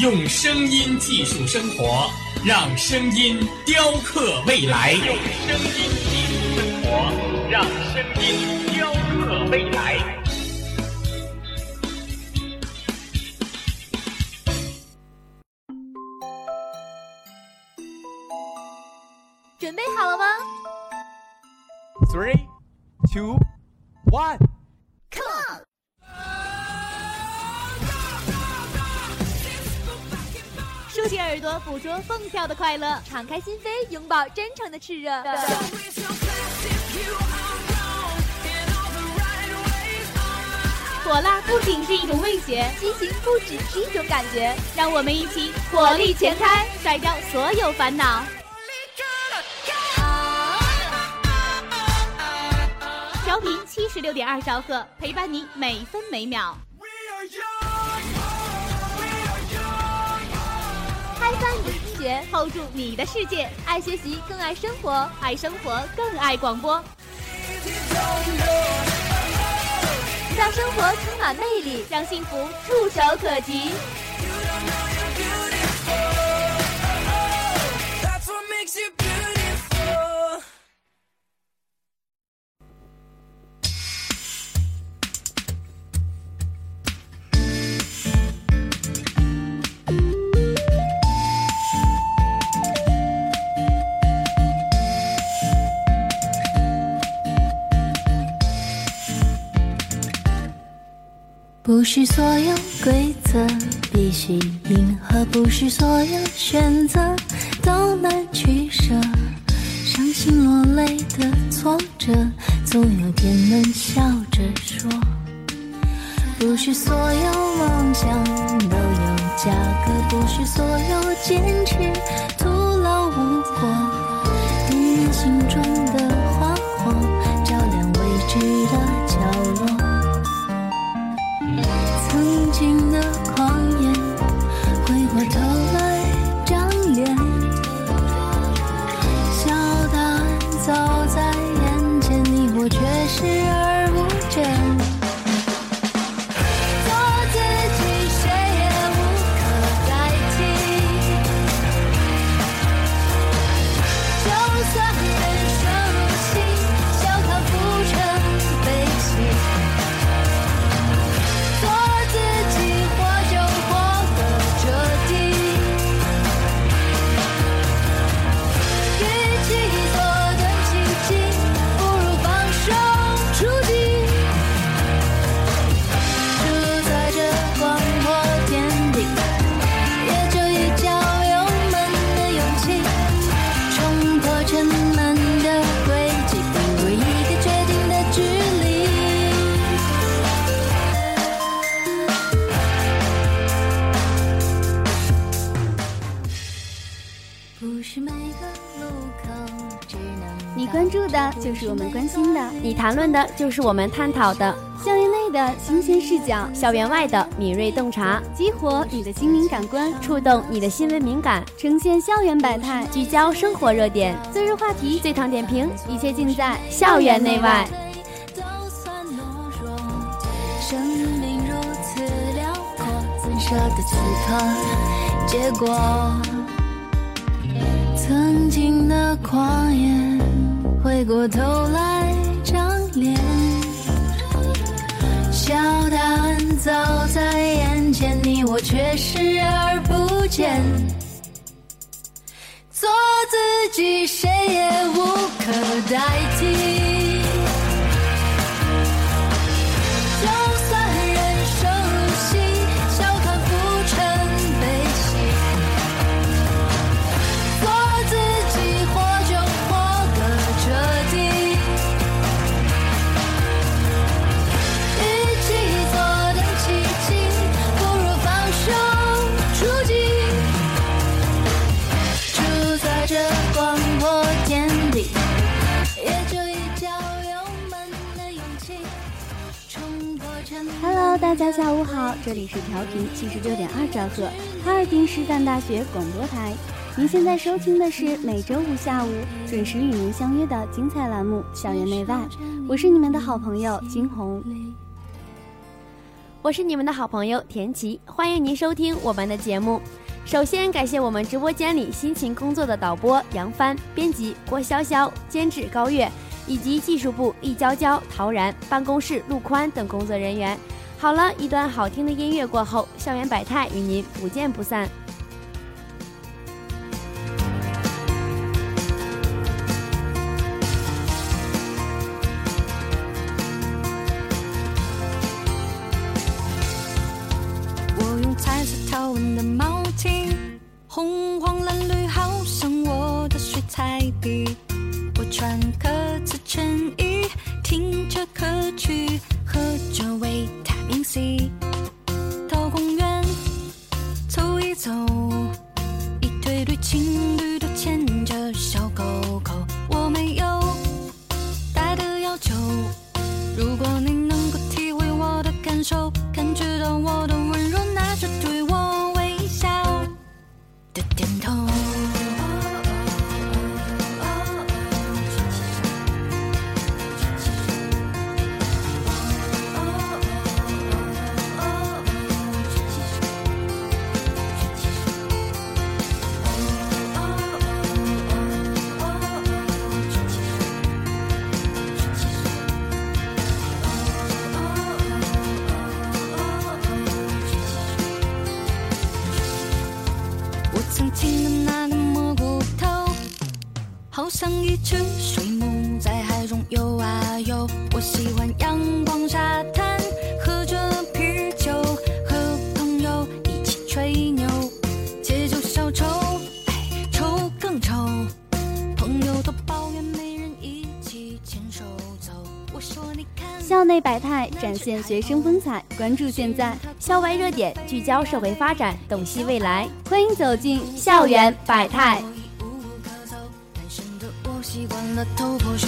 用声音技术生活。让声音雕刻未来，用声音技术生活，让声音雕刻未来。准备好了吗？Three, two, one, 竖起耳朵，捕捉蹦跳的快乐；敞开心扉，拥抱真诚的炽热。火辣不仅是一种味觉，激情不只是一种感觉。让我们一起火力全开，甩掉所有烦恼。调频七十六点二兆赫，陪伴你每分每秒。开翻你的听觉，hold 住你的世界。爱学习，更爱生活；爱生活，更爱广播。让生活充满魅力，让幸福触手可及。不是所有规则必须迎合，不是所有选择都难取舍。伤心落泪的挫折，总有天能笑着说。不是所有梦想都有价格，不是所有坚持徒劳无果。点燃心中谈论的就是我们探讨的。校园内的新鲜视角，校园外的敏锐洞察，激活你的心灵感官，触动你的新闻敏感，呈现校园百态，聚焦生活热点，最热话题，最烫点评，一切尽在校园内外。生命如此辽阔，怎舍得此刻？结果，曾经的狂野。回过头来，张脸，小答案早在眼前，你我却视而不见。做自己，谁也无可代替。这里是调频七十六点二兆赫，哈尔滨师范大学广播台。您现在收听的是每周五下午准时与您相约的精彩栏目《校园内外》，我是你们的好朋友金红，我是你们的好朋友田琪，欢迎您收听我们的节目。首先感谢我们直播间里辛勤工作的导播杨帆、编辑郭潇潇、监制高月。以及技术部易娇娇、陶然、办公室陆宽等工作人员。好了一段好听的音乐过后，校园百态与您不见不散。我用彩色条纹的毛巾，红黄蓝绿，好像我的水彩笔。我穿格子衬衣，听着歌曲，喝着微他命 C，到公园走一走，一对对情侣都牵着小狗狗。我没有大的要求，如果你能够体会我的感受，感觉到我的温柔，那就对我微笑的点头。现学生风采，关注现在；校外热点聚焦社会发展，洞悉未来。欢迎走进校园百态。习惯了头破血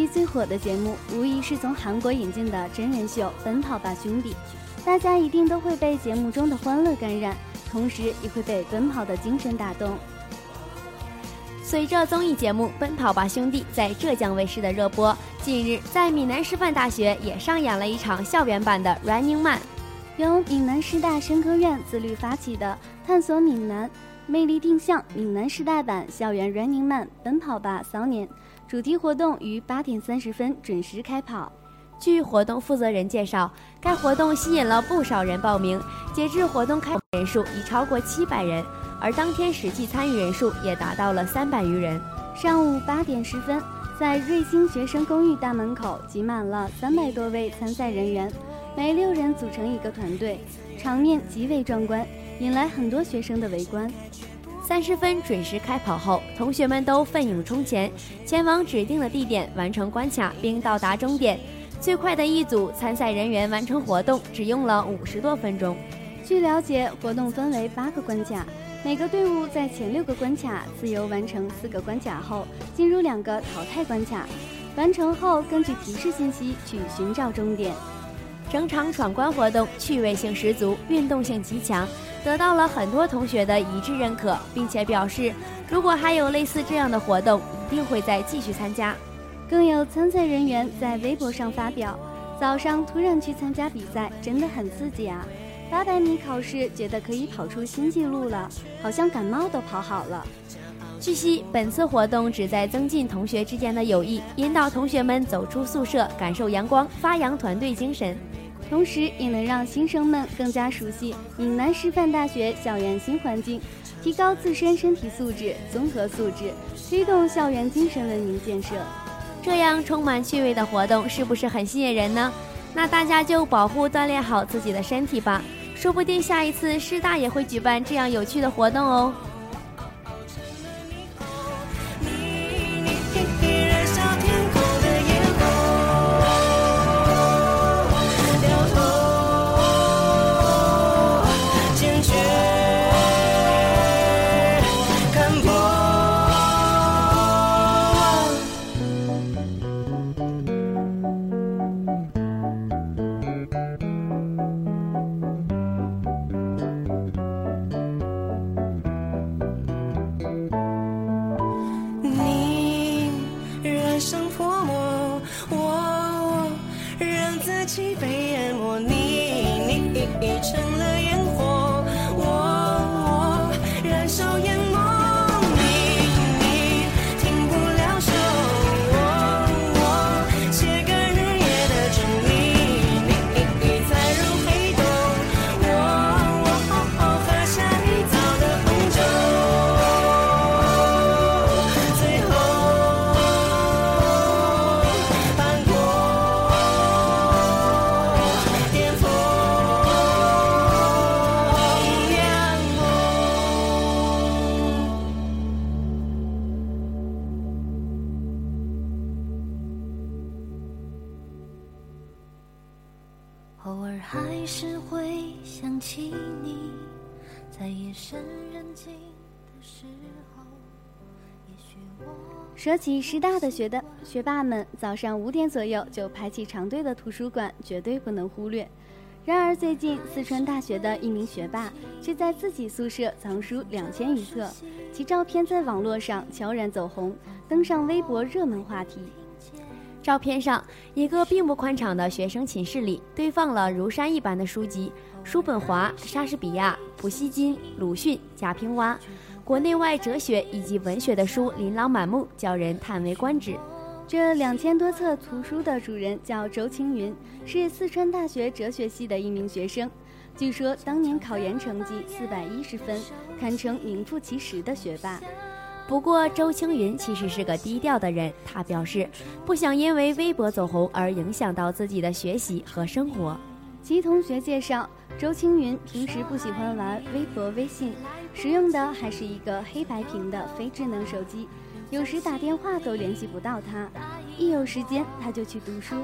期最火的节目，无疑是从韩国引进的真人秀《奔跑吧兄弟》，大家一定都会被节目中的欢乐感染，同时也会被奔跑的精神打动。随着综艺节目《奔跑吧兄弟》在浙江卫视的热播，近日在闽南师范大学也上演了一场校园版的 Running Man，由闽南师大生科院自律发起的探索闽南魅力定向闽南师大版校园 Running Man 奔跑吧骚年。主题活动于八点三十分准时开跑。据活动负责人介绍，该活动吸引了不少人报名，截至活动开人数已超过七百人，而当天实际参与人数也达到了三百余人。上午八点十分，在瑞星学生公寓大门口挤满了三百多位参赛人员，每六人组成一个团队，场面极为壮观，引来很多学生的围观。三十分准时开跑后，同学们都奋勇冲前，前往指定的地点完成关卡并到达终点。最快的一组参赛人员完成活动只用了五十多分钟。据了解，活动分为八个关卡，每个队伍在前六个关卡自由完成四个关卡后，进入两个淘汰关卡，完成后根据提示信息去寻找终点。整场闯关活动趣味性十足，运动性极强，得到了很多同学的一致认可，并且表示如果还有类似这样的活动，一定会再继续参加。更有参赛人员在微博上发表：“早上突然去参加比赛，真的很刺激啊！八百米考试觉得可以跑出新纪录了，好像感冒都跑好了。”据悉，本次活动旨在增进同学之间的友谊，引导同学们走出宿舍，感受阳光，发扬团队精神。同时，也能让新生们更加熟悉闽南师范大学校园新环境，提高自身身体素质、综合素质，推动校园精神文明建设。这样充满趣味的活动，是不是很吸引人呢？那大家就保护锻炼好自己的身体吧，说不定下一次师大也会举办这样有趣的活动哦。说起师大的学的学霸们，早上五点左右就排起长队的图书馆绝对不能忽略。然而，最近四川大学的一名学霸却在自己宿舍藏书两千余册，其照片在网络上悄然走红，登上微博热门话题。照片上，一个并不宽敞的学生寝室里堆放了如山一般的书籍，叔本华、莎士比亚、普希金、鲁迅、贾平凹。国内外哲学以及文学的书琳琅满目，叫人叹为观止。这两千多册图书的主人叫周青云，是四川大学哲学系的一名学生。据说当年考研成绩四百一十分，堪称名副其实的学霸。不过，周青云其实是个低调的人。他表示，不想因为微博走红而影响到自己的学习和生活。其同学介绍，周青云平时不喜欢玩微博、微信。使用的还是一个黑白屏的非智能手机，有时打电话都联系不到他。一有时间，他就去读书。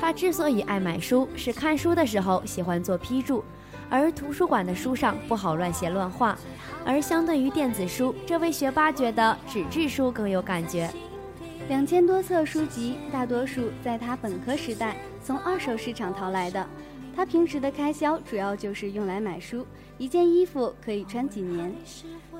他之所以爱买书，是看书的时候喜欢做批注，而图书馆的书上不好乱写乱画。而相对于电子书，这位学霸觉得纸质书更有感觉。两千多册书籍，大多数在他本科时代从二手市场淘来的。他平时的开销主要就是用来买书。一件衣服可以穿几年？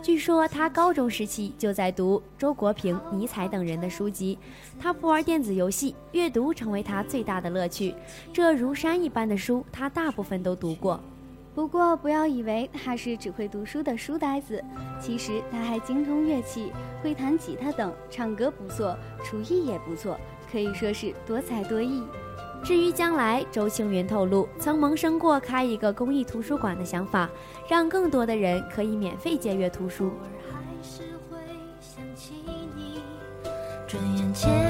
据说他高中时期就在读周国平、尼采等人的书籍。他不玩电子游戏，阅读成为他最大的乐趣。这如山一般的书，他大部分都读过。不过不要以为他是只会读书的书呆子，其实他还精通乐器，会弹吉他等，唱歌不错，厨艺也不错，可以说是多才多艺。至于将来，周青云透露，曾萌生过开一个公益图书馆的想法，让更多的人可以免费借阅图书。转眼间，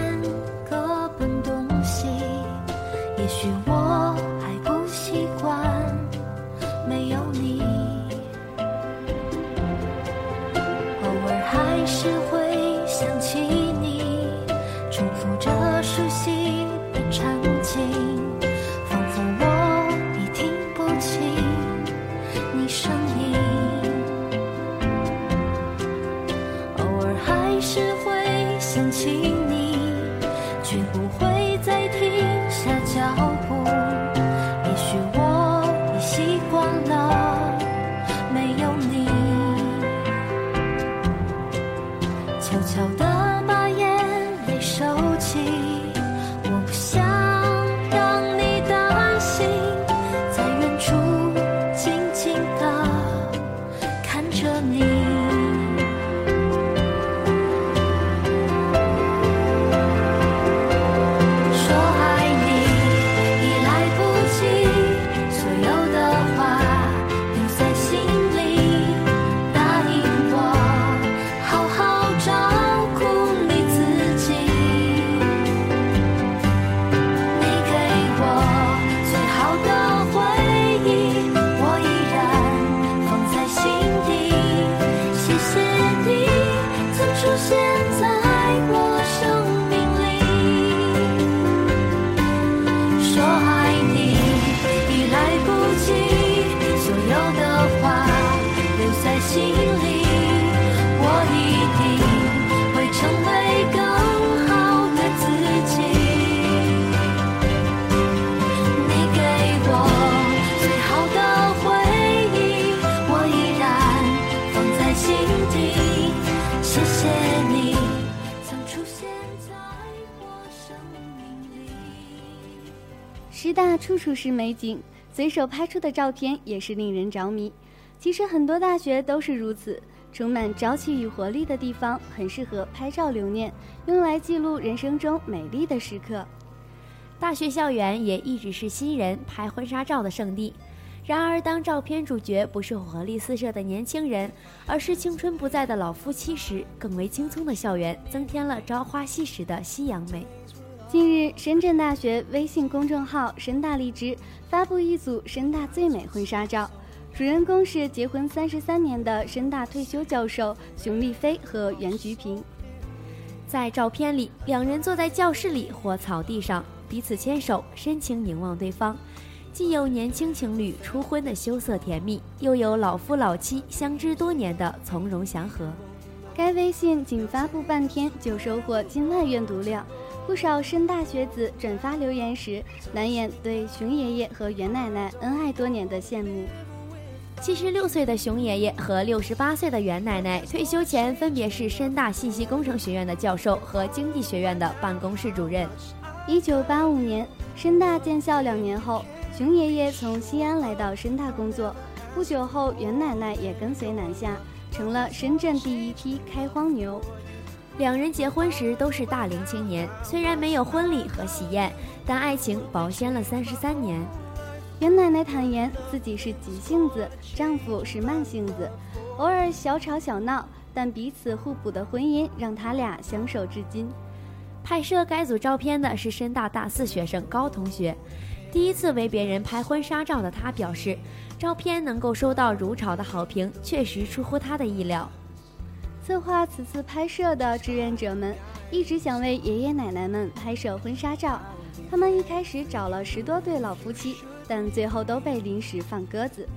是美景，随手拍出的照片也是令人着迷。其实很多大学都是如此，充满朝气与活力的地方，很适合拍照留念，用来记录人生中美丽的时刻。大学校园也一直是新人拍婚纱照的圣地。然而，当照片主角不是活力四射的年轻人，而是青春不在的老夫妻时，更为青葱的校园增添了朝花夕拾的夕阳美。近日，深圳大学微信公众号“深大荔枝”发布一组深大最美婚纱照，主人公是结婚三十三年的深大退休教授熊立飞和袁菊萍。在照片里，两人坐在教室里或草地上，彼此牵手，深情凝望对方，既有年轻情侣初婚的羞涩甜蜜，又有老夫老妻相知多年的从容祥和。该微信仅发布半天就收获近万阅读量。不少深大学子转发留言时，难掩对熊爷爷和袁奶奶恩爱多年的羡慕。七十六岁的熊爷爷和六十八岁的袁奶奶退休前分别是深大信息工程学院的教授和经济学院的办公室主任。一九八五年，深大建校两年后，熊爷爷从西安来到深大工作。不久后，袁奶奶也跟随南下，成了深圳第一批开荒牛。两人结婚时都是大龄青年，虽然没有婚礼和喜宴，但爱情保鲜了三十三年。袁奶奶坦言自己是急性子，丈夫是慢性子，偶尔小吵小闹，但彼此互补的婚姻让他俩相守至今。拍摄该组照片的是深大大四学生高同学，第一次为别人拍婚纱照的他表示，照片能够收到如潮的好评，确实出乎他的意料。策划此次拍摄的志愿者们一直想为爷爷奶奶们拍摄婚纱照。他们一开始找了十多对老夫妻，但最后都被临时放鸽子。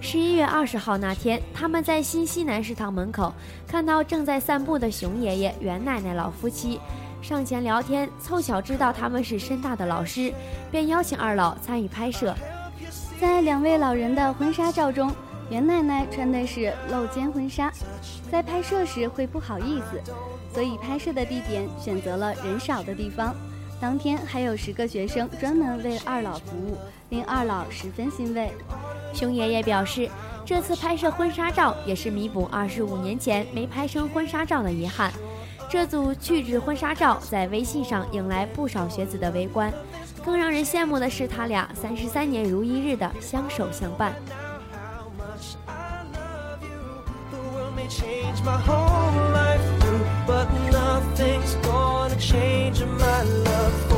十一月二十号那天，他们在新西南食堂门口看到正在散步的熊爷爷、袁奶奶老夫妻，上前聊天，凑巧知道他们是深大的老师，便邀请二老参与拍摄。在两位老人的婚纱照中。袁奶奶穿的是露肩婚纱，在拍摄时会不好意思，所以拍摄的地点选择了人少的地方。当天还有十个学生专门为二老服务，令二老十分欣慰。熊爷爷表示，这次拍摄婚纱照也是弥补二十五年前没拍成婚纱照的遗憾。这组去脂婚纱照在微信上引来不少学子的围观，更让人羡慕的是他俩三十三年如一日的相守相伴。My whole life through, but nothing's gonna change my love for.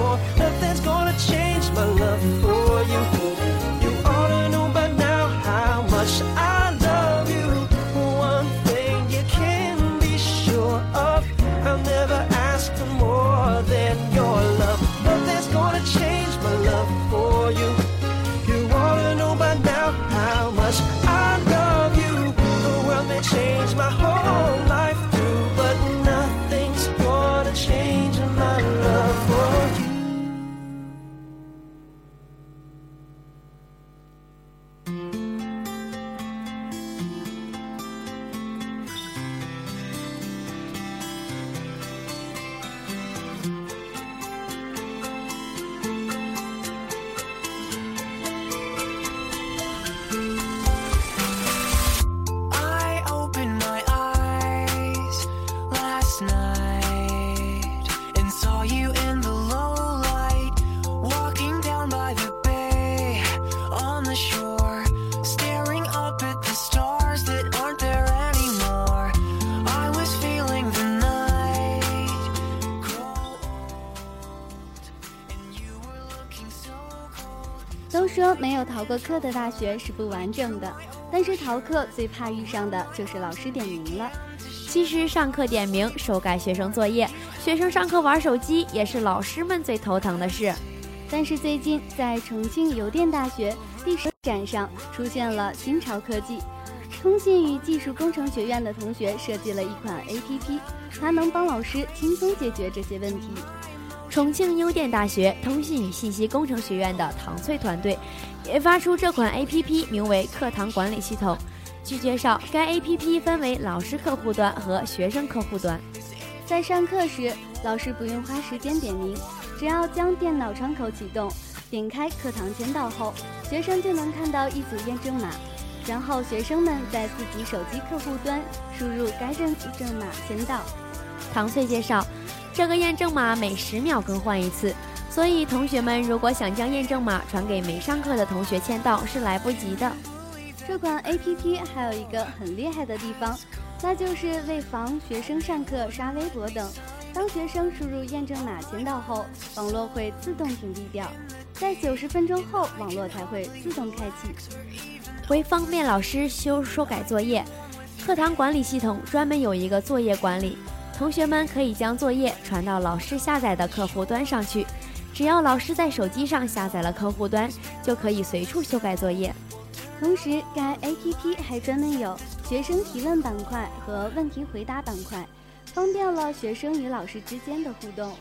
说没有逃过课的大学是不完整的，但是逃课最怕遇上的就是老师点名了。其实上课点名、修改学生作业、学生上课玩手机，也是老师们最头疼的事。但是最近在重庆邮电大学第十展上出现了新潮科技，通信与技术工程学院的同学设计了一款 APP，它能帮老师轻松解决这些问题。重庆邮电大学通信与信息工程学院的唐翠团队研发出这款 APP，名为“课堂管理系统”。据介绍，该 APP 分为老师客户端和学生客户端。在上课时，老师不用花时间点名，只要将电脑窗口启动，点开课堂签到后，学生就能看到一组验证码，然后学生们在自己手机客户端输入该认证码签到。唐翠介绍。这个验证码每十秒更换一次，所以同学们如果想将验证码传给没上课的同学签到是来不及的。这款 APP 还有一个很厉害的地方，那就是为防学生上课刷微博等，当学生输入验证码签到后，网络会自动屏蔽掉，在九十分钟后网络才会自动开启。为方便老师修修改作业，课堂管理系统专门有一个作业管理。同学们可以将作业传到老师下载的客户端上去，只要老师在手机上下载了客户端，就可以随处修改作业。同时，该 APP 还专门有学生提问板块和问题回答板块，方便了学生与老师之间的互动。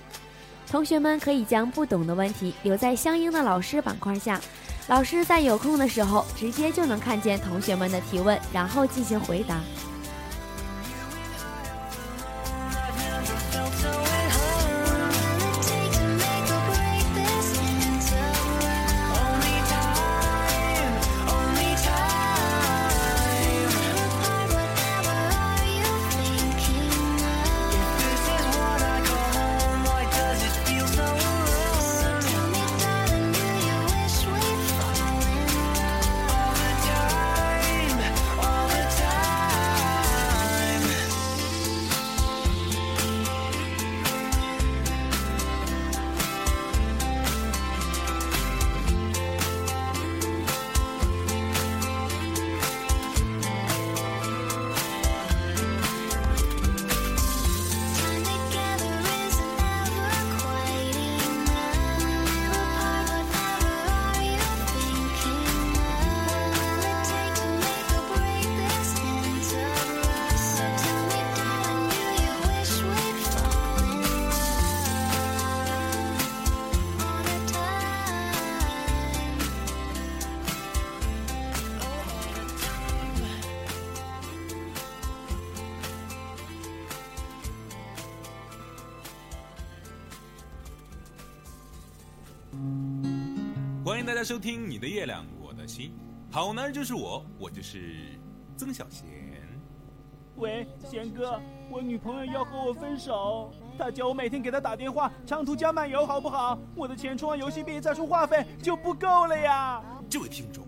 同学们可以将不懂的问题留在相应的老师板块下，老师在有空的时候直接就能看见同学们的提问，然后进行回答。欢迎大家收听《你的月亮我的心》，好男人就是我，我就是曾小贤。喂，贤哥，我女朋友要和我分手，她叫我每天给她打电话，长途加漫游，好不好？我的钱充完游戏币再充话费就不够了呀。这位听众，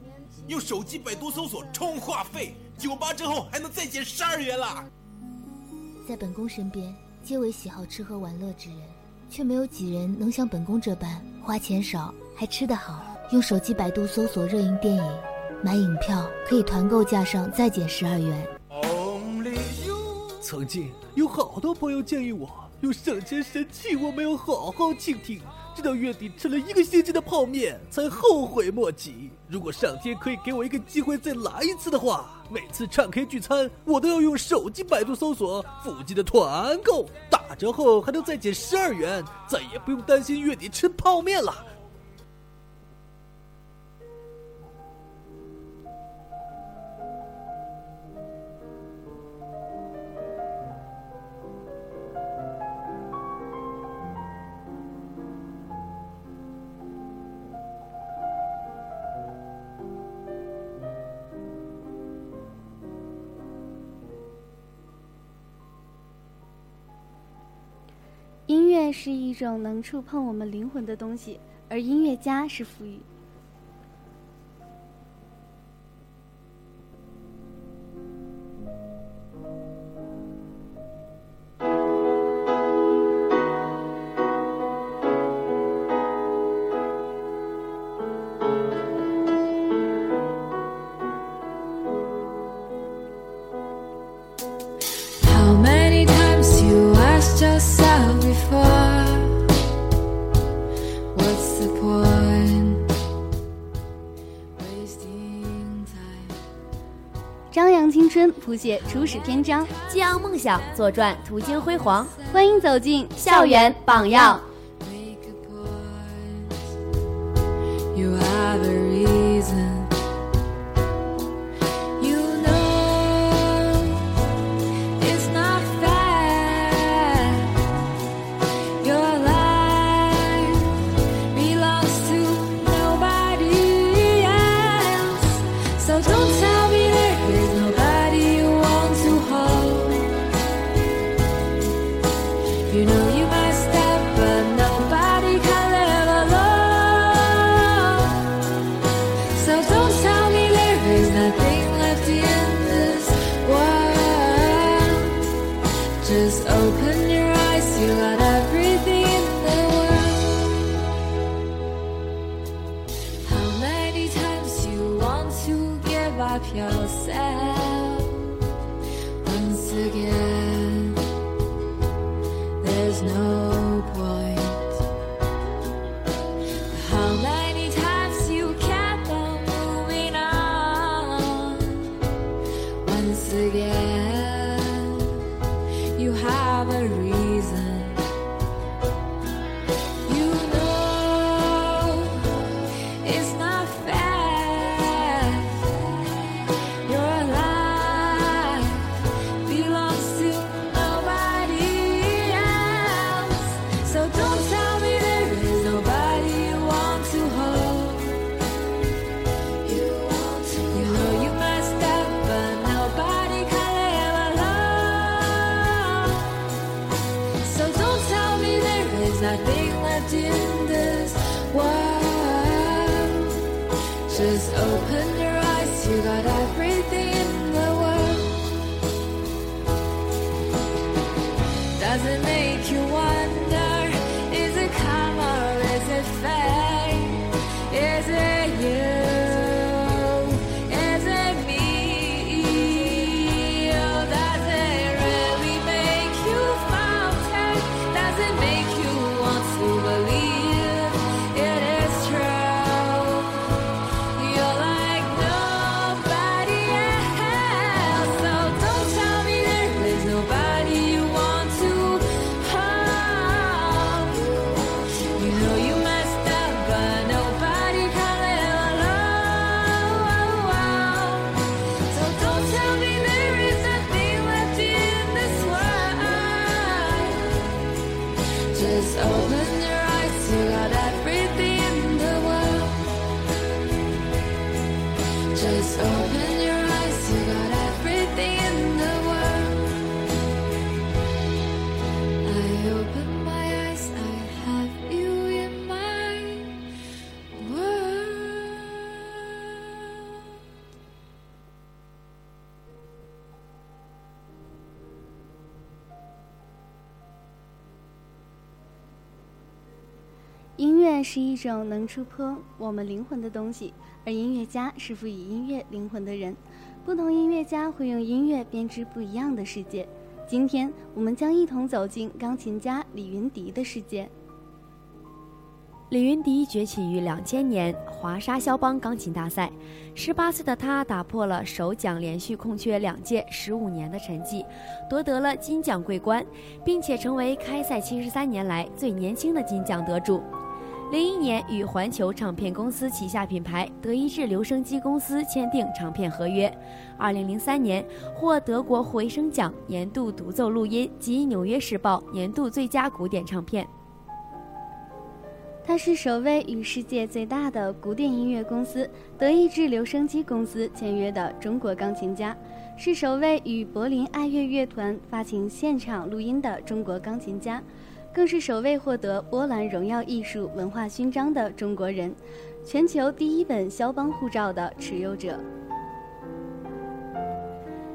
用手机百度搜索充话费，九八之后还能再减十二元啦。在本宫身边，皆为喜好吃喝玩乐之人，却没有几人能像本宫这般花钱少还吃得好。用手机百度搜索热映电影，买影票可以团购价上再减十二元。曾经有好多朋友建议我用省钱神器，我没有好好倾听，直到月底吃了一个星期的泡面，才后悔莫及。如果上天可以给我一个机会再来一次的话，每次唱 K 聚餐，我都要用手机百度搜索附近的团购，打折后还能再减十二元，再也不用担心月底吃泡面了。是一种能触碰我们灵魂的东西，而音乐家是赋予。谱写初始篇章，激昂梦想，左转途经辉煌。欢迎走进校园榜样。是一种能触碰我们灵魂的东西，而音乐家是赋予音乐灵魂的人。不同音乐家会用音乐编织不一样的世界。今天，我们将一同走进钢琴家李云迪的世界。李云迪崛起于两千年华沙肖邦钢琴大赛，十八岁的他打破了首奖连续空缺两届十五年的成绩，夺得了金奖桂冠，并且成为开赛七十三年来最年轻的金奖得主。零一年与环球唱片公司旗下品牌德意志留声机公司签订唱片合约。二零零三年获德国回声奖年度独奏录音及纽约时报年度最佳古典唱片。他是首位与世界最大的古典音乐公司德意志留声机公司签约的中国钢琴家，是首位与柏林爱乐乐团发行现场录音的中国钢琴家，更是首位获得波兰荣耀艺术文化勋章的中国人，全球第一本肖邦护照的持有者。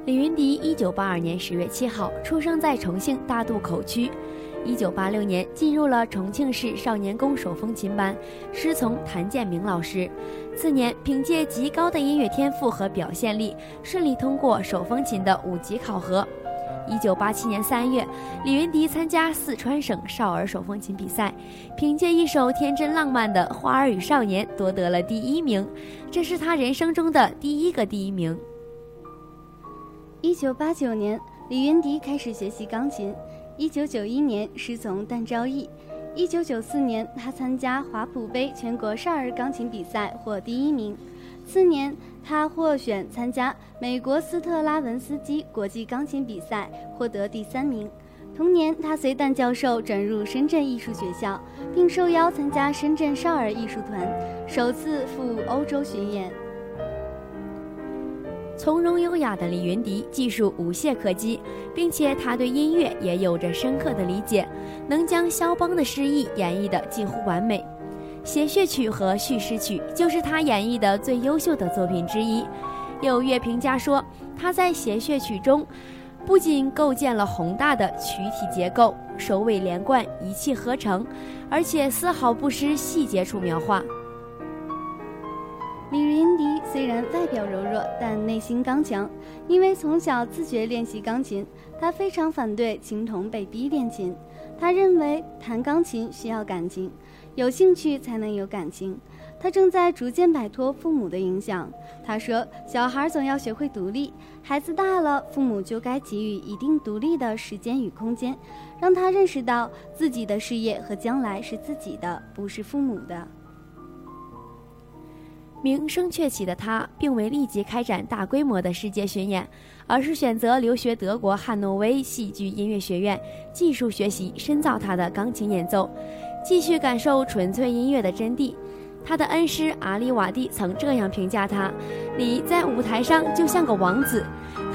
李云迪一九八二年十月七号出生在重庆大渡口区。一九八六年进入了重庆市少年宫手风琴班，师从谭建明老师。次年，凭借极高的音乐天赋和表现力，顺利通过手风琴的五级考核。一九八七年三月，李云迪参加四川省少儿手风琴比赛，凭借一首天真浪漫的《花儿与少年》夺得了第一名，这是他人生中的第一个第一名。一九八九年，李云迪开始学习钢琴。一九九一年，师从段昭义。一九九四年，他参加华普杯全国少儿钢琴比赛，获第一名。次年，他获选参加美国斯特拉文斯基国际钢琴比赛，获得第三名。同年，他随段教授转入深圳艺术学校，并受邀参加深圳少儿艺术团，首次赴欧洲巡演。从容优雅的李云迪，技术无懈可击，并且他对音乐也有着深刻的理解，能将肖邦的诗意演绎得近乎完美。协谑曲和叙事曲就是他演绎的最优秀的作品之一。有乐评家说，他在协谑曲中不仅构建了宏大的曲体结构，首尾连贯，一气呵成，而且丝毫不失细节处描画。李云迪虽然外表柔弱，但内心刚强。因为从小自觉练习钢琴，他非常反对琴童被逼练琴。他认为弹钢琴需要感情，有兴趣才能有感情。他正在逐渐摆脱父母的影响。他说：“小孩总要学会独立，孩子大了，父母就该给予一定独立的时间与空间，让他认识到自己的事业和将来是自己的，不是父母的。”名声鹊起的他，并未立即开展大规模的世界巡演，而是选择留学德国汉诺威戏剧音乐学院，技术学习深造他的钢琴演奏，继续感受纯粹音乐的真谛。他的恩师阿里瓦蒂曾这样评价他：李在舞台上就像个王子，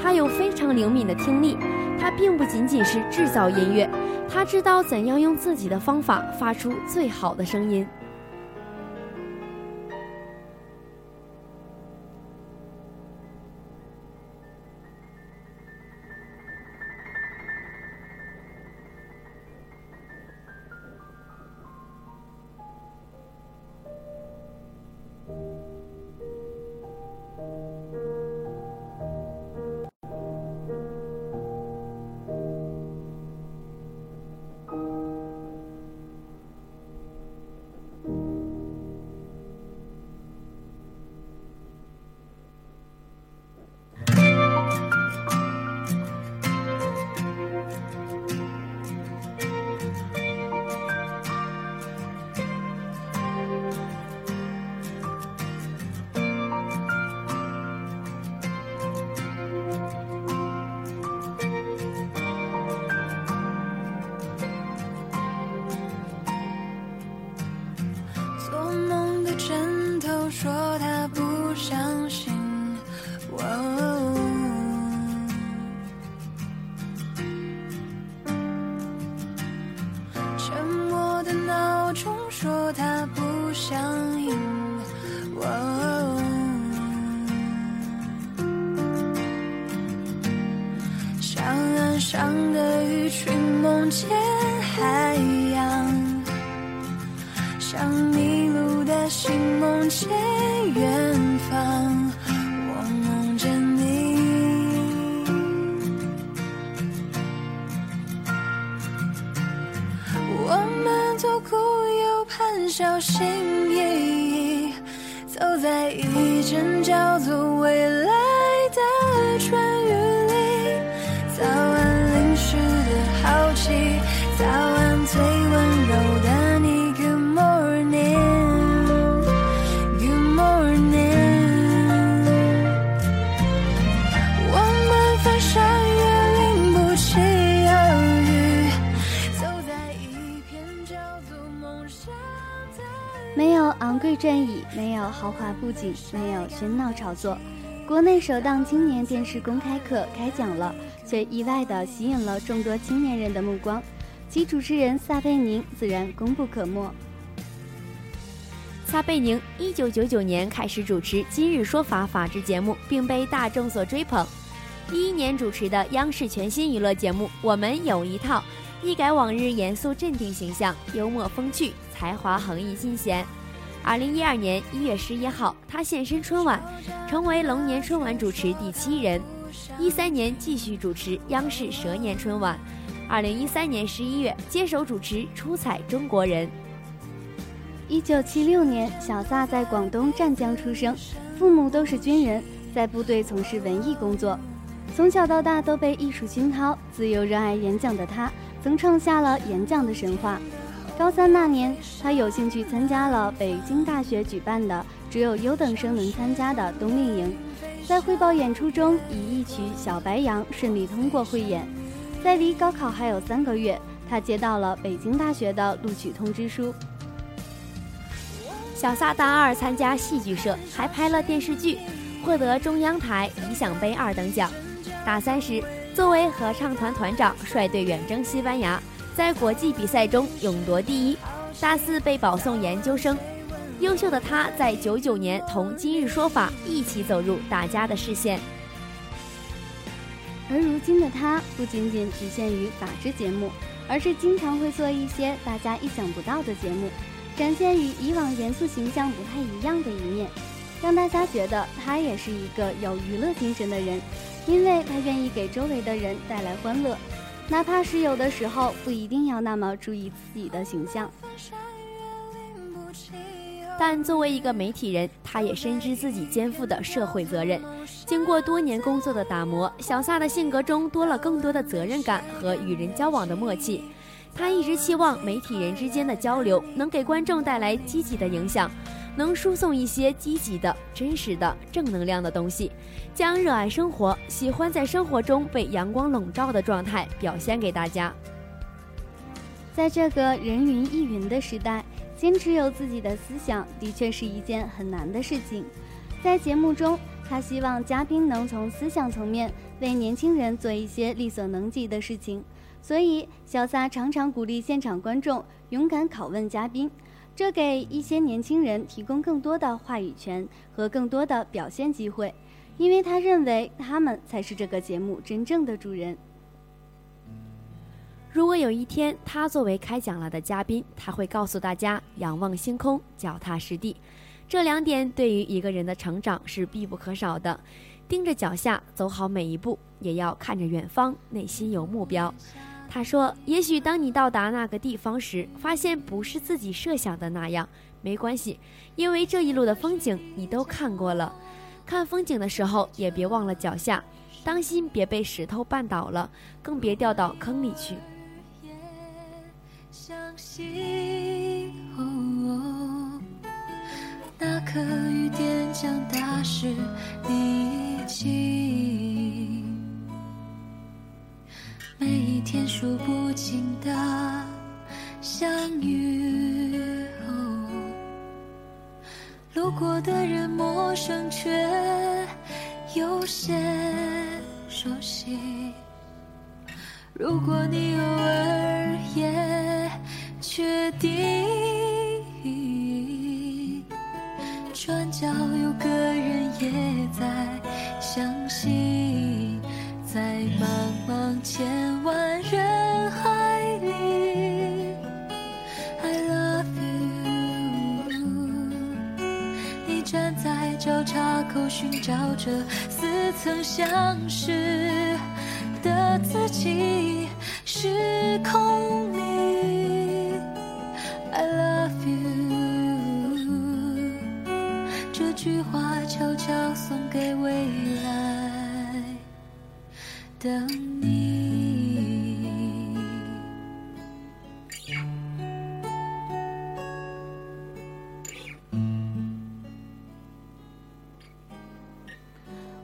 他有非常灵敏的听力，他并不仅仅是制造音乐，他知道怎样用自己的方法发出最好的声音。阵椅没有豪华布景，没有喧闹炒作。国内首档青年电视公开课开讲了，却意外地吸引了众多青年人的目光，其主持人撒贝宁自然功不可没。撒贝宁一九九九年开始主持《今日说法》法制节目，并被大众所追捧。一一年主持的央视全新娱乐节目《我们有一套》，一改往日严肃镇定形象，幽默风趣，才华横溢尽显。二零一二年一月十一号，他现身春晚，成为龙年春晚主持第七人。一三年继续主持央视蛇年春晚。二零一三年十一月接手主持《出彩中国人》。一九七六年，小撒在广东湛江出生，父母都是军人，在部队从事文艺工作。从小到大都被艺术熏陶，自幼热爱演讲的他，曾创下了演讲的神话。高三那年，他有兴趣参加了北京大学举办的只有优等生能参加的冬令营，在汇报演出中以一曲《小白杨》顺利通过汇演。在离高考还有三个月，他接到了北京大学的录取通知书。小撒大二参加戏剧社，还拍了电视剧，获得中央台理想杯二等奖。大三时，作为合唱团团长，率队远征西班牙，在国际比赛中勇夺第一。大四被保送研究生，优秀的他在九九年同今日说法一起走入大家的视线。而如今的他，不仅仅局限于法制节目，而是经常会做一些大家意想不到的节目，展现与以往严肃形象不太一样的一面，让大家觉得他也是一个有娱乐精神的人，因为他愿意给周围的人带来欢乐，哪怕是有的时候不一定要那么注意自己的形象。但作为一个媒体人，他也深知自己肩负的社会责任。经过多年工作的打磨，小撒的性格中多了更多的责任感和与人交往的默契。他一直期望媒体人之间的交流能给观众带来积极的影响，能输送一些积极的、真实的、正能量的东西，将热爱生活、喜欢在生活中被阳光笼罩的状态表现给大家。在这个人云亦云的时代。坚持有自己的思想，的确是一件很难的事情。在节目中，他希望嘉宾能从思想层面为年轻人做一些力所能及的事情，所以小撒常常鼓励现场观众勇敢拷问嘉宾，这给一些年轻人提供更多的话语权和更多的表现机会，因为他认为他们才是这个节目真正的主人。如果有一天他作为开讲了的嘉宾，他会告诉大家仰望星空，脚踏实地。这两点对于一个人的成长是必不可少的。盯着脚下走好每一步，也要看着远方，内心有目标。他说：“也许当你到达那个地方时，发现不是自己设想的那样，没关系，因为这一路的风景你都看过了。看风景的时候，也别忘了脚下，当心别被石头绊倒了，更别掉到坑里去。”相信，那颗雨点将大势理清。每一天数不尽的相遇，路过的人陌生却有些熟悉。如果你偶尔也确定，转角有个人也在相信，在茫茫千万人海里，I love you。你站在交叉口寻找着似曾相识。的自己，时空里，I love you，这句话悄悄送给未来的你。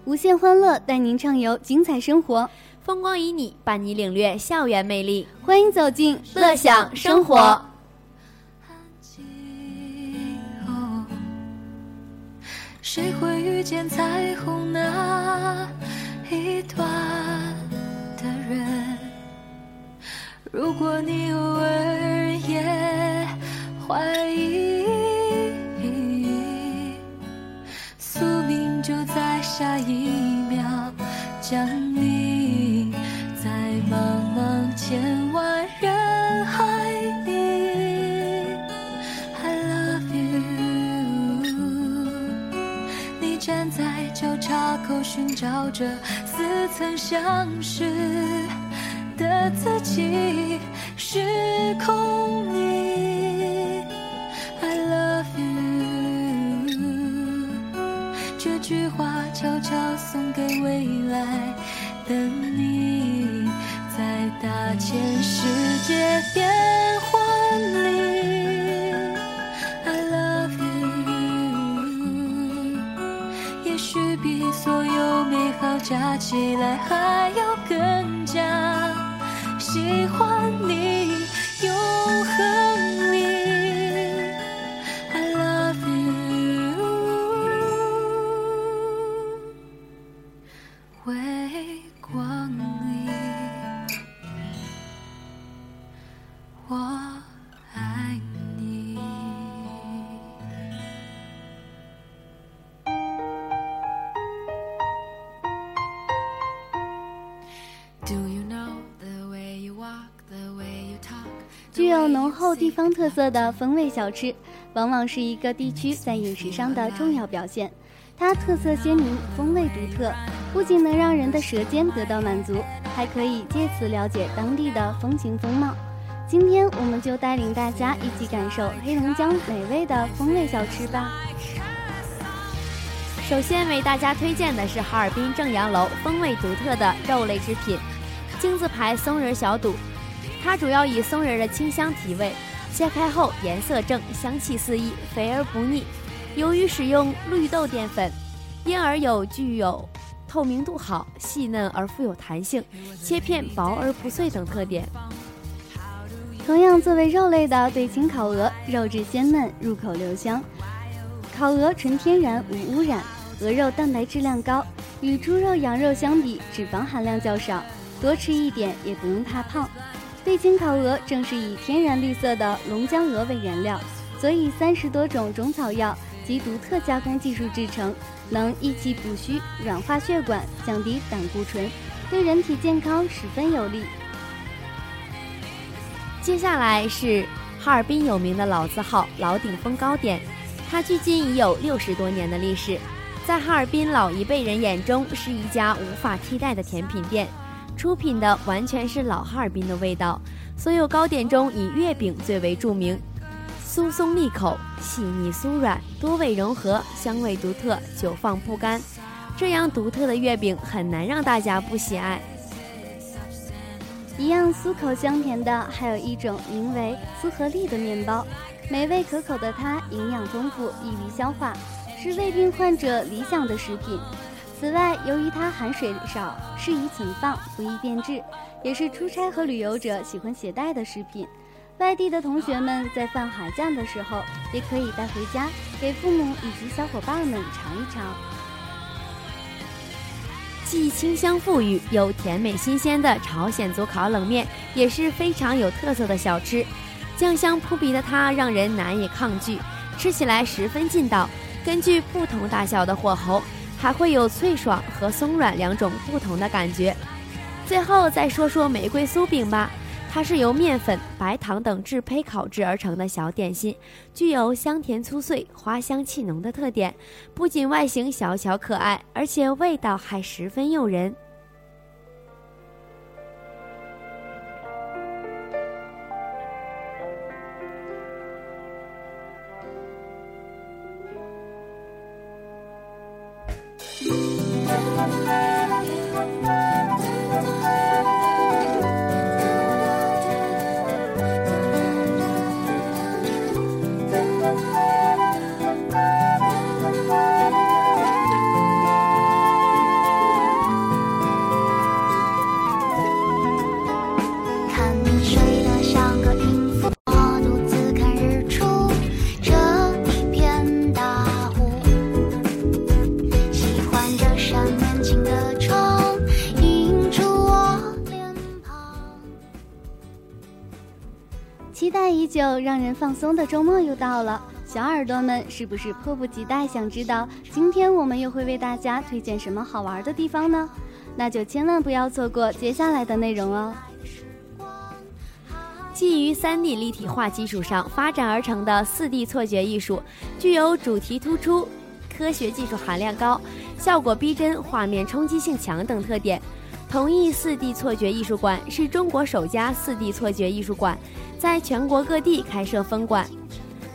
无限欢乐带您畅游精彩生活。风光旖旎，伴你领略校园魅力。欢迎走进乐享生活。谁会遇见彩虹那一端如果你偶尔也怀疑，宿命就在下一秒降临。千万人海里，I love you。你站在交叉口寻找着似曾相识的自己是空你 i love you 这句话悄悄送给未来的你在大千世界变幻里 i love you 也许比所有美好加起来还要地方特色的风味小吃，往往是一个地区在饮食上的重要表现。它特色鲜明，风味独特，不仅能让人的舌尖得到满足，还可以借此了解当地的风情风貌。今天我们就带领大家一起感受黑龙江美味的风味小吃吧。首先为大家推荐的是哈尔滨正阳楼风味独特的肉类制品——京字牌松仁小肚。它主要以松仁的清香提味，切开后颜色正，香气四溢，肥而不腻。由于使用绿豆淀粉，因而有具有透明度好、细嫩而富有弹性、切片薄而不碎等特点。同样作为肉类的对清烤鹅，肉质鲜嫩，入口留香。烤鹅纯天然无污染，鹅肉蛋白质量高，与猪肉、羊肉相比，脂肪含量较少，多吃一点也不用怕胖。对青烤鹅正是以天然绿色的龙江鹅为原料，所以三十多种中草药及独特加工技术制成，能益气补虚、软化血管、降低胆固醇，对人体健康十分有利。接下来是哈尔滨有名的老字号老鼎丰糕点，它距今已有六十多年的历史，在哈尔滨老一辈人眼中是一家无法替代的甜品店，出品的完全是老哈尔滨的味道。所有糕点中以月饼最为著名，酥松利口，细腻酥软，多味融合，香味独特，久放不干。这样独特的月饼很难让大家不喜爱。一样酥口香甜的，还有一种名为苏合利的面包，美味可口的它，营养丰富，易于消化，是胃病患者理想的食品。此外，由于它含水少，适宜存放，不易变质，也是出差和旅游者喜欢携带的食品。外地的同学们在放寒假的时候，也可以带回家，给父母以及小伙伴们尝一尝。既清香馥郁又甜美新鲜的朝鲜族烤冷面也是非常有特色的小吃，酱香扑鼻的它让人难以抗拒，吃起来十分劲道。根据不同大小的火候，还会有脆爽和松软两种不同的感觉。最后再说说玫瑰酥饼吧，它是由面粉、白糖等制胚烤制而成的小点心，具有香甜酥脆、花香气浓的特点。不仅外形小巧可爱，而且味道还十分诱人。看放松的周末又到了，小耳朵们是不是迫不及待想知道今天我们又会为大家推荐什么好玩的地方呢？那就千万不要错过接下来的内容哦。基于 3D 立体化基础上发展而成的 4D 错觉艺术，具有主题突出、科学技术含量高、效果逼真、画面冲击性强等特点。同义 4D 错觉艺术馆是中国首家 4D 错觉艺术馆，在全国各地开设分馆。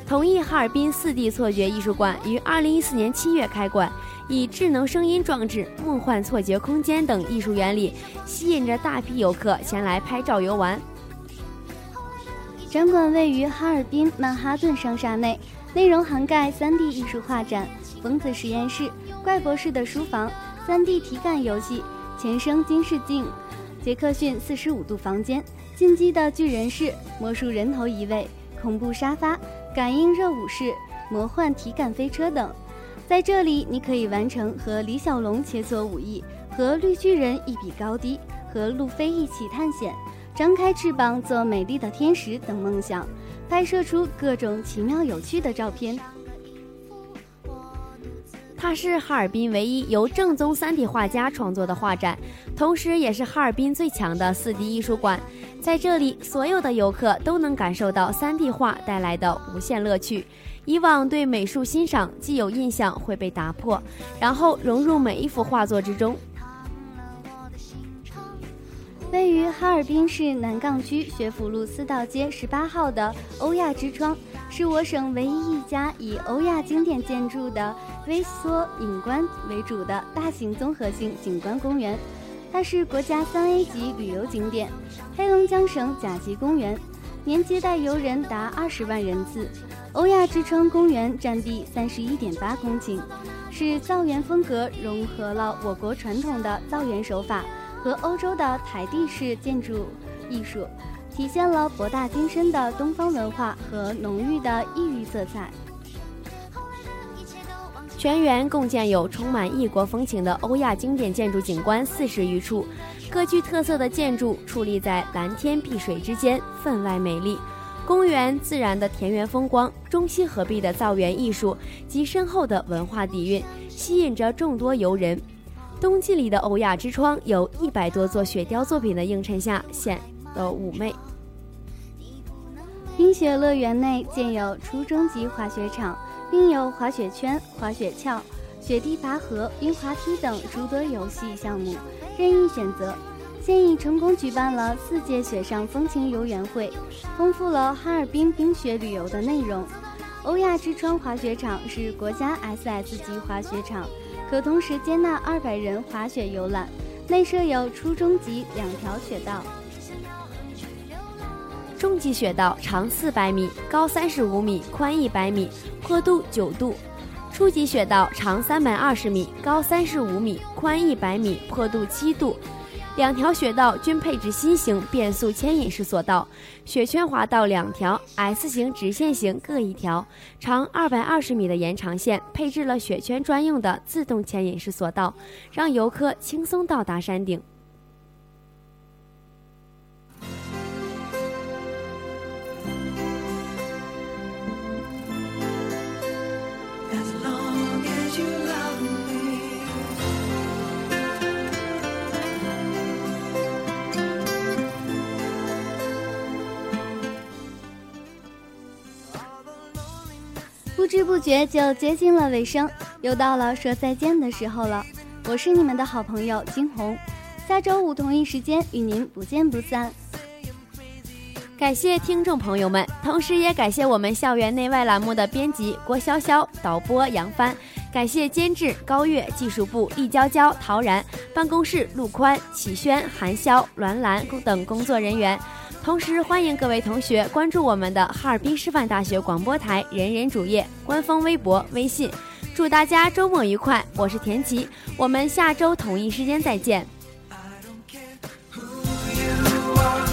同义哈尔滨 4D 错觉艺术馆于2014年7月开馆，以智能声音装置、梦幻错觉空间等艺术原理，吸引着大批游客前来拍照游玩。展馆位于哈尔滨曼哈顿商厦内，内容涵盖 3D 艺术画展、疯子实验室、怪博士的书房、3D 体感游戏、前生今世镜、杰克逊四十五度房间、进击的巨人式、魔术人头一位、恐怖沙发、感应热舞室、魔幻体感飞车等。在这里，你可以完成和李小龙切磋武艺、和绿巨人一比高低、和路飞一起探险。张开翅膀做美丽的天使等梦想，拍摄出各种奇妙有趣的照片。它是哈尔滨唯一由正宗 3D 画家创作的画展，同时也是哈尔滨最强的 4D 艺术馆。在这里，所有的游客都能感受到 3D 画带来的无限乐趣。以往对美术欣赏既有印象会被打破，然后融入每一幅画作之中。位于哈尔滨市南岗区学府路四道街十八号的欧亚之窗，是我省唯一一家以欧亚经典建筑的微缩景观为主的大型综合性景观公园。它是国家三 A 级旅游景点，黑龙江省甲级公园，年接待游人达二十万人次。欧亚之窗公园占地三十一点八公顷，是造园风格融合了我国传统的造园手法。和欧洲的台地式建筑艺术，体现了博大精深的东方文化和浓郁的异域色彩。全园共建有充满异国风情的欧亚经典建筑景观四十余处，各具特色的建筑矗立在蓝天碧水之间，分外美丽。公园自然的田园风光、中西合璧的造园艺术及深厚的文化底蕴，吸引着众多游人。冬季里的欧亚之窗，有一百多座雪雕作品的映衬下，显的妩媚。冰雪乐园内建有初中级滑雪场，并有滑雪圈、滑雪橇、雪地拔河、冰滑梯等诸多游戏项目，任意选择。现已成功举办了四届雪上风情游园会，丰富了哈尔滨冰雪旅游的内容。欧亚之窗滑雪场是国家 SS 级滑雪场。可同时接纳二百人滑雪游览，内设有初中级两条雪道。中级雪道长四百米，高三十五米，宽一百米，坡度九度；初级雪道长三百二十米，高三十五米，宽一百米，坡度七度。两条雪道均配置新型变速牵引式索道，雪圈滑道两条，S 型直线型各一条，长二百二十米的延长线配置了雪圈专用的自动牵引式索道，让游客轻松到达山顶。不知不觉就接近了尾声，又到了说再见的时候了。我是你们的好朋友金红，下周五同一时间与您不见不散。感谢听众朋友们，同时也感谢我们校园内外栏目的编辑郭潇潇、导播杨帆，感谢监制高月、技术部易娇娇、陶然，办公室陆宽、启轩、韩潇、栾兰等工作人员。同时，欢迎各位同学关注我们的哈尔滨师范大学广播台人人主页、官方微博、微信。祝大家周末愉快！我是田琪，我们下周同一时间再见。I don't care who you are.